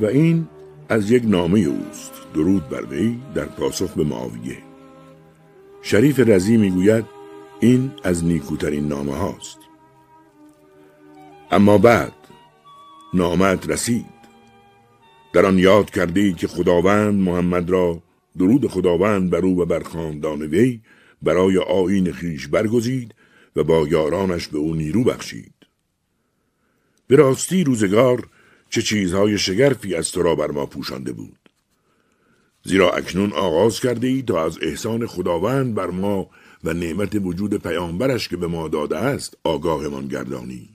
و این از یک نامه اوست درود بر وی در پاسخ به معاویه. شریف رزی می‌گوید این از نیکوترین نامه هاست. اما بعد نامت رسید. در آن یاد کرده ای که خداوند محمد را درود خداوند بر او و بر خاندان وی برای آیین خیش برگزید و با یارانش به او نیرو بخشید. به راستی روزگار چه چیزهای شگرفی از تو را بر ما پوشانده بود. زیرا اکنون آغاز کرده ای تا از احسان خداوند بر ما و نعمت وجود پیامبرش که به ما داده است آگاهمان گردانی.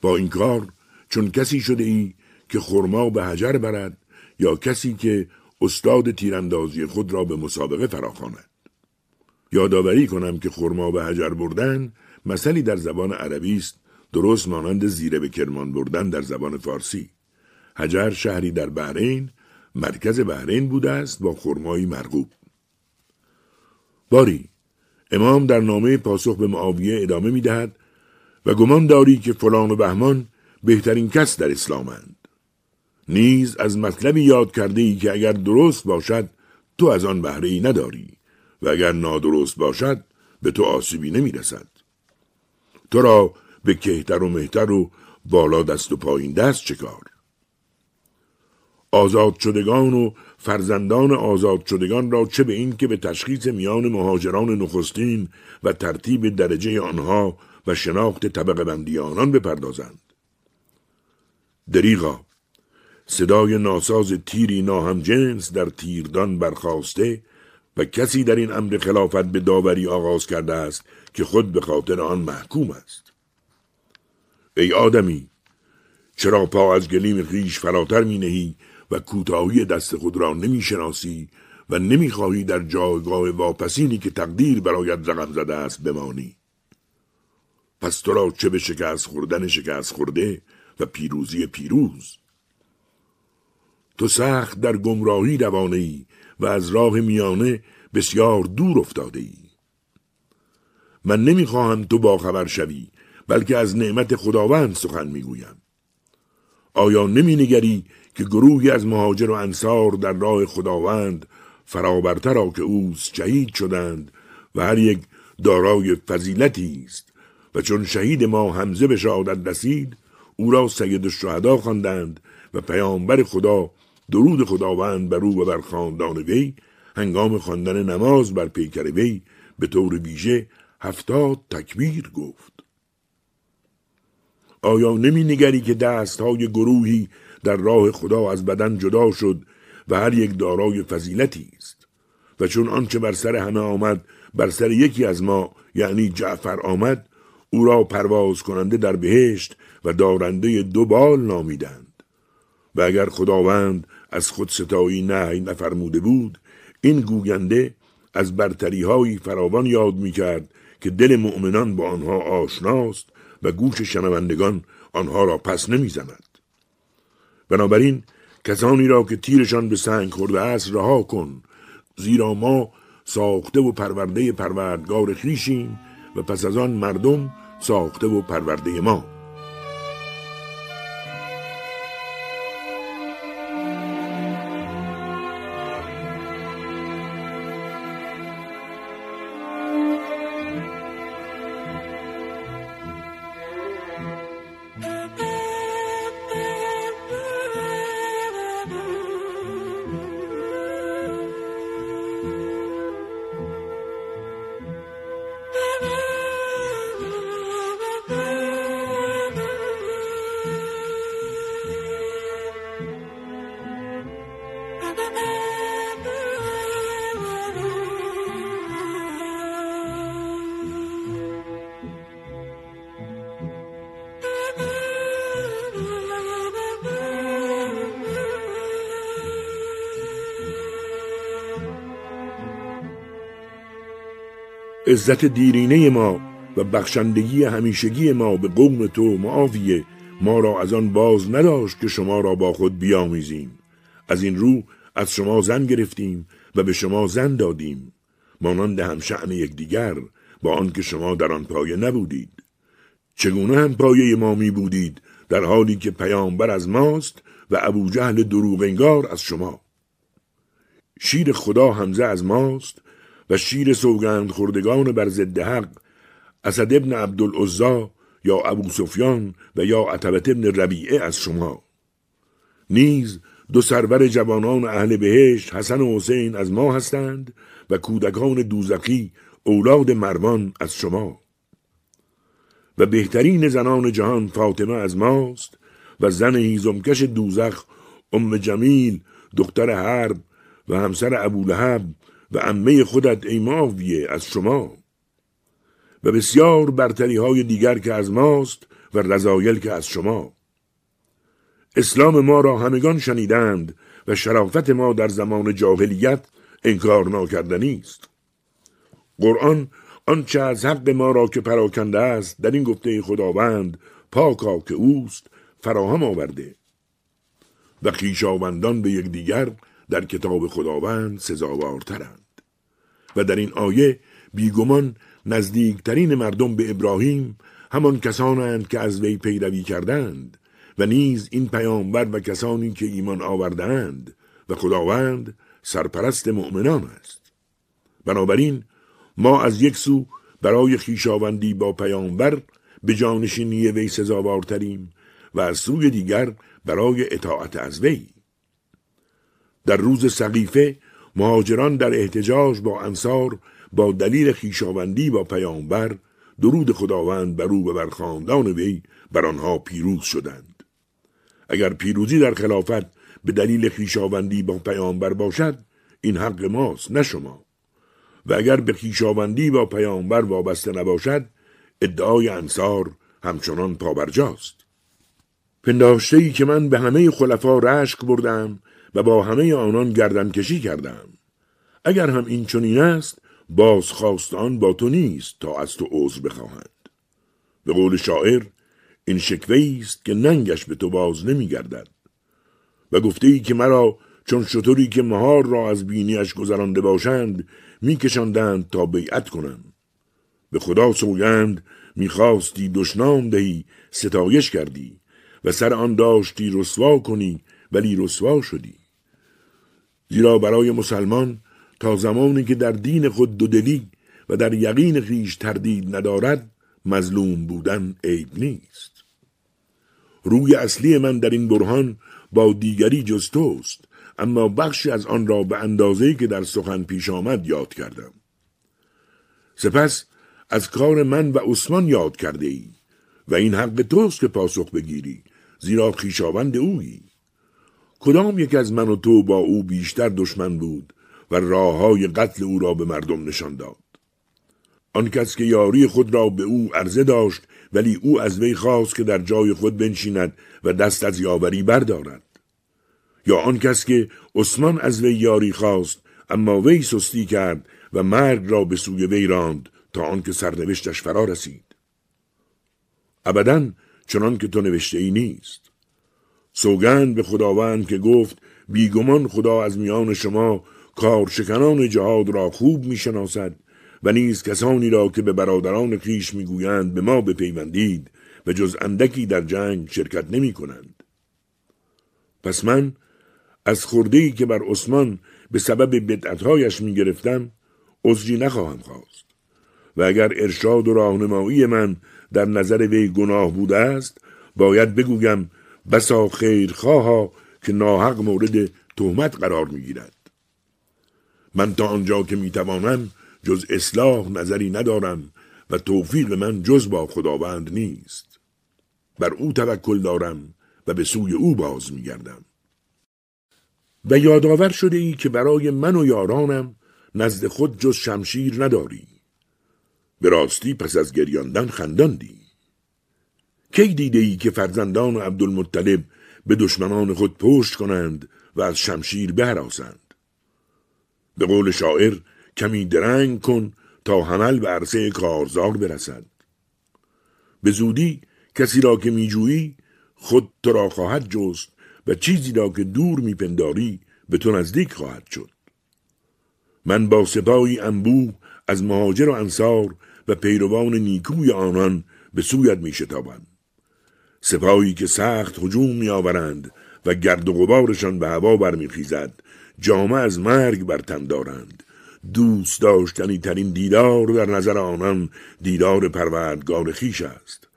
با این کار چون کسی شده ای که خرما به حجر برد یا کسی که استاد تیراندازی خود را به مسابقه فراخواند. یادآوری کنم که خرما به حجر بردن مثلی در زبان عربی است درست مانند زیره به کرمان بردن در زبان فارسی. حجر شهری در بحرین مرکز بحرین بوده است با خرمایی مرغوب. باری امام در نامه پاسخ به معاویه ادامه می دهد و گمان داری که فلان و بهمان بهترین کس در اسلامند نیز از مطلبی یاد کرده ای که اگر درست باشد تو از آن بهره ای نداری و اگر نادرست باشد به تو آسیبی نمی رسد. تو را به کهتر و مهتر و بالا دست و پایین دست چکار آزاد شدگان و فرزندان آزاد شدگان را چه به این که به تشخیص میان مهاجران نخستین و ترتیب درجه آنها و شناخت طبق بندی آنان بپردازند. دریغا صدای ناساز تیری ناهم جنس در تیردان برخواسته و کسی در این امر خلافت به داوری آغاز کرده است که خود به خاطر آن محکوم است. ای آدمی چرا پا از گلیم خیش فراتر می نهی و کوتاهی دست خود را نمی شناسی و نمی خواهی در جایگاه واپسینی که تقدیر برایت رقم زده است بمانی؟ پس تو را چه به شکست خوردن شکست خورده و پیروزی پیروز؟ تو سخت در گمراهی روانه ای و از راه میانه بسیار دور افتاده ای. من نمی‌خواهم تو باخبر شوی بلکه از نعمت خداوند سخن می‌گویم. آیا نمی نگری که گروهی از مهاجر و انصار در راه خداوند فرابرتر که اوست شهید شدند و هر یک دارای فضیلتی است و چون شهید ما همزه به شهادت رسید او را سید الشهدا خواندند و پیامبر خدا درود خداوند بر او و بر خاندان وی هنگام خواندن نماز بر پیکر وی به طور ویژه هفتاد تکبیر گفت. آیا نمی نگری که دست های گروهی در راه خدا از بدن جدا شد و هر یک دارای فضیلتی است؟ و چون آنچه بر سر همه آمد بر سر یکی از ما یعنی جعفر آمد او را پرواز کننده در بهشت و دارنده دو بال نامیدند. و اگر خداوند از خود ستایی نه نفرموده بود این گوینده از برتری فراوان یاد می کرد که دل مؤمنان با آنها آشناست و گوش شنوندگان آنها را پس نمی‌زند. بنابراین کسانی را که تیرشان به سنگ خورده است رها کن زیرا ما ساخته و پرورده پروردگار خیشیم و پس از آن مردم ساخته و پرورده ما. عزت دیرینه ما و بخشندگی همیشگی ما به قوم تو معاویه ما را از آن باز نداشت که شما را با خود بیامیزیم. از این رو از شما زن گرفتیم و به شما زن دادیم. مانند هم شعن یکدیگر با آنکه شما در آن پایه نبودید. چگونه هم پایه ما می بودید در حالی که پیامبر از ماست و ابو جهل دروغنگار از شما؟ شیر خدا همزه از ماست و شیر سوگند خوردگان بر ضد حق اسد ابن عبدالعزا یا ابو سفیان و یا عتبت ابن ربیعه از شما. نیز دو سرور جوانان اهل بهشت حسن و حسین از ما هستند و کودکان دوزخی اولاد مروان از شما. و بهترین زنان جهان فاطمه از ماست و زن هیزمکش دوزخ ام جمیل دختر حرب و همسر ابولهب و امه خودت ای از شما. و بسیار برتری های دیگر که از ماست و رضایل که از شما. اسلام ما را همگان شنیدند و شرافت ما در زمان جاهلیت انکار ناکردنی است قرآن آنچه از حق ما را که پراکنده است در این گفته خداوند پاکا که اوست فراهم آورده. و خیشاوندان به یکدیگر در کتاب خداوند سزاوارترند. و در این آیه بیگمان نزدیکترین مردم به ابراهیم همان کسانند که از وی پیروی کردند و نیز این پیامبر و کسانی که ایمان آوردند و خداوند سرپرست مؤمنان است. بنابراین ما از یک سو برای خیشاوندی با پیامبر به جانشینی وی سزاوارتریم و از سوی دیگر برای اطاعت از وی. در روز سقیفه مهاجران در احتجاج با انصار با دلیل خیشاوندی با پیامبر درود خداوند بر او و بر خاندان وی بر آنها پیروز شدند. اگر پیروزی در خلافت به دلیل خیشاوندی با پیامبر باشد این حق ماست نه شما. و اگر به خیشاوندی با پیامبر وابسته نباشد ادعای انصار همچنان پابرجاست. پنداشته ای که من به همه خلفا رشک بردم و با همه آنان گردن کشی کردم. اگر هم این چنین است بازخواستان با تو نیست تا از تو عذر بخواهند. به قول شاعر این شکوه است که ننگش به تو باز نمیگردد. و گفته ای که مرا چون شطوری که مهار را از بینیش گذرانده باشند میکشاندند تا بیعت کنم. به خدا سوگند می‌خواستی دشنام دهی ستایش کردی و سر آن داشتی رسوا کنی ولی رسوا شدی. زیرا برای مسلمان تا زمانی که در دین خود دودلی و در یقین خیش تردید ندارد مظلوم بودن عیب نیست. روی اصلی من در این برهان با دیگری جز توست اما بخشی از آن را به اندازه که در سخن پیش آمد یاد کردم. سپس از کار من و عثمان یاد کرده ای و این حق توست که پاسخ بگیری زیرا خیشاوند اویی. کدام یک از من و تو با او بیشتر دشمن بود و راه های قتل او را به مردم نشان داد. آن کس که یاری خود را به او عرضه داشت ولی او از وی خواست که در جای خود بنشیند و دست از یاوری بردارد. یا آن کس که عثمان از وی یاری خواست اما وی سستی کرد و مرگ را به سوی وی راند تا آنکه سرنوشتش فرا رسید. ابدا چنان که تو نوشته ای نیست. سوگند به خداوند که گفت بیگمان خدا از میان شما کارشکنان جهاد را خوب می‌شناسد و نیز کسانی را که به برادران خیش می‌گویند به ما بپیوندید و جز اندکی در جنگ شرکت نمی کنند. پس من از خوردهی که بر عثمان به سبب بدعتهایش می گرفتم عذری نخواهم خواست و اگر ارشاد و راهنمایی من در نظر وی گناه بوده است باید بگویم بسا خیرخواها که ناحق مورد تهمت قرار می گیرد. من تا آنجا که می‌توانم جز اصلاح نظری ندارم و توفیق من جز با خداوند نیست. بر او توکل دارم و به سوی او باز میگردم. و یادآور شده ای که برای من و یارانم نزد خود جز شمشیر نداری. به راستی پس از گریاندن خنداندی. کی دیده ای که فرزندان عبدالمطلب به دشمنان خود پشت کنند و از شمشیر بهراسند به قول شاعر کمی درنگ کن تا حمل به عرصه کارزار برسد. به زودی کسی را که میجویی خود تو را خواهد جست و چیزی را که دور میپنداری به تو نزدیک خواهد شد. من با سپاهی انبوه از مهاجر و انصار و پیروان نیکوی آنان به سویت می شتابند. سپاهی که سخت هجوم می آورند و گرد و غبارشان به هوا برمیخیزد جامعه از مرگ بر تن دارند. دوست داشتنی ترین دیدار در نظر آنان دیدار پروردگار خیش است.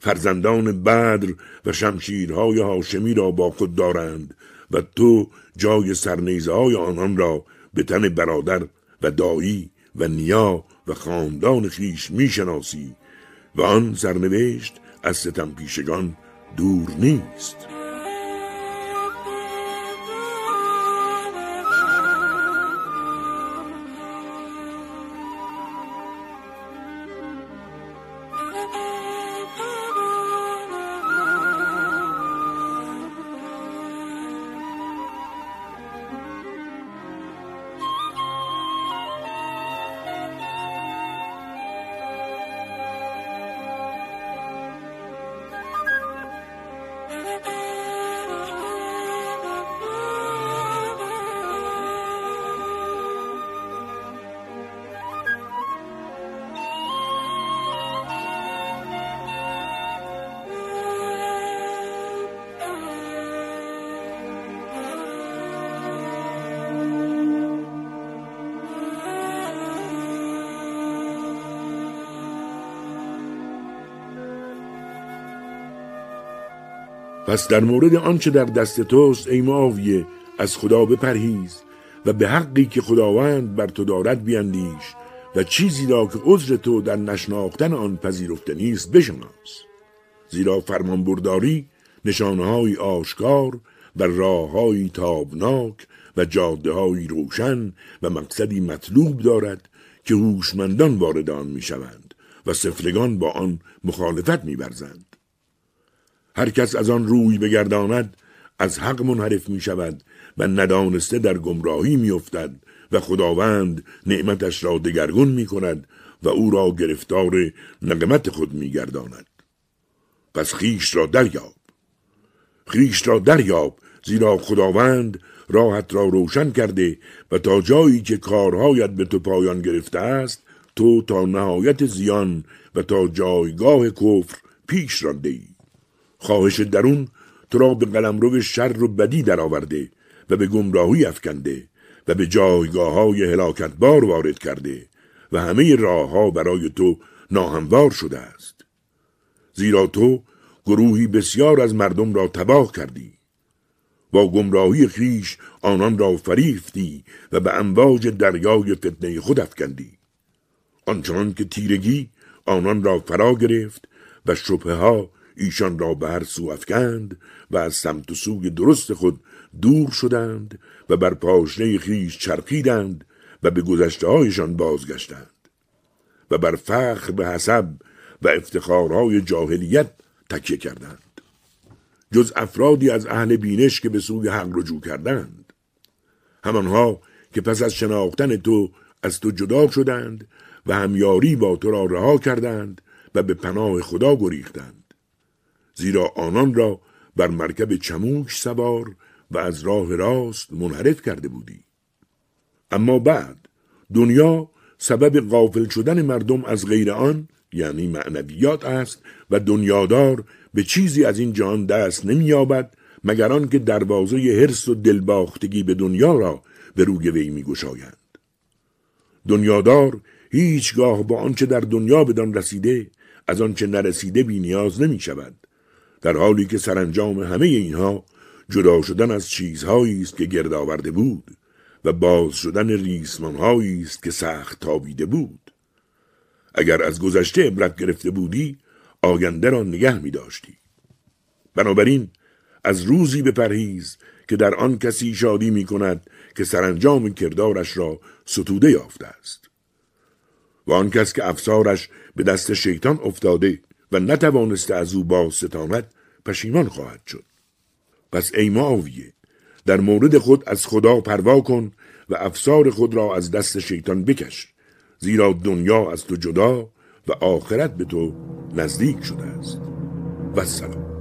فرزندان بدر و شمشیرهای هاشمی را با خود دارند و تو جای سرنیزه های آنان را به تن برادر و دایی و نیا و خاندان خیش می‌شناسی و آن سرنوشت از ستم پیشگان دور نیست. پس در مورد آنچه در دست توست ای معاویه از خدا بپرهیز و به حقی که خداوند بر تو دارد بیندیش و چیزی را که عذر تو در نشناختن آن پذیرفته نیست بشناس زیرا فرمانبرداری نشانه های آشکار و راه های تابناک و جاده های روشن و مقصدی مطلوب دارد که هوشمندان وارد آن می شوند و سفلگان با آن مخالفت می برزند. هر کس از آن روی بگرداند از حق منحرف می شود و ندانسته در گمراهی می افتد و خداوند نعمتش را دگرگون می کند و او را گرفتار نقمت خود می گرداند. پس خیش را دریاب خیش را دریاب زیرا خداوند راحت را روشن کرده و تا جایی که کارهایت به تو پایان گرفته است تو تا نهایت زیان و تا جایگاه کفر پیش رانده ای خواهش درون تو را به قلمرو شر و بدی درآورده و به گمراهی افکنده و به جایگاه های هلاکتبار وارد کرده و همه راه ها برای تو ناهموار شده است. زیرا تو گروهی بسیار از مردم را تباه کردی. با گمراهی خیش آنان را فریفتی و به امواج دریای فتنه خود افکندی. آنچنان که تیرگی آنان را فرا گرفت و شبه ها ایشان را به هر سو افکند و از سمت و سوی درست خود دور شدند و بر پاشنه خیش چرخیدند و به گذشته هایشان بازگشتند و بر فخر به حسب و افتخارهای جاهلیت تکیه کردند جز افرادی از اهل بینش که به سوی حق رجوع کردند همانها که پس از شناختن تو از تو جدا شدند و همیاری با تو را رها کردند و به پناه خدا گریختند زیرا آنان را بر مرکب چموش سوار و از راه راست منحرف کرده بودی. اما بعد دنیا سبب غافل شدن مردم از غیر آن یعنی معنویات است و دنیادار به چیزی از این جهان دست نمییابد مگر آنکه دروازه حرس و دلباختگی به دنیا را به روی وی میگشایند. دنیادار هیچگاه با آنچه در دنیا بدان رسیده از آنچه نرسیده بی نیاز نمی شود در حالی که سرانجام همه اینها جدا شدن از چیزهایی است که گرد آورده بود و باز شدن ریسمانهایی است که سخت تابیده بود. اگر از گذشته عبرت گرفته بودی آینده را نگه می داشتی بنابراین از روزی به پرهیز که در آن کسی شادی می کند که سرانجام کردارش را ستوده یافته است. و آن کس که افسارش به دست شیطان افتاده و نتوانسته از او باز ستاند پشیمان خواهد شد. پس ای معاویه در مورد خود از خدا پروا کن و افسار خود را از دست شیطان بکش زیرا دنیا از تو جدا و آخرت به تو نزدیک شده است. و سلام.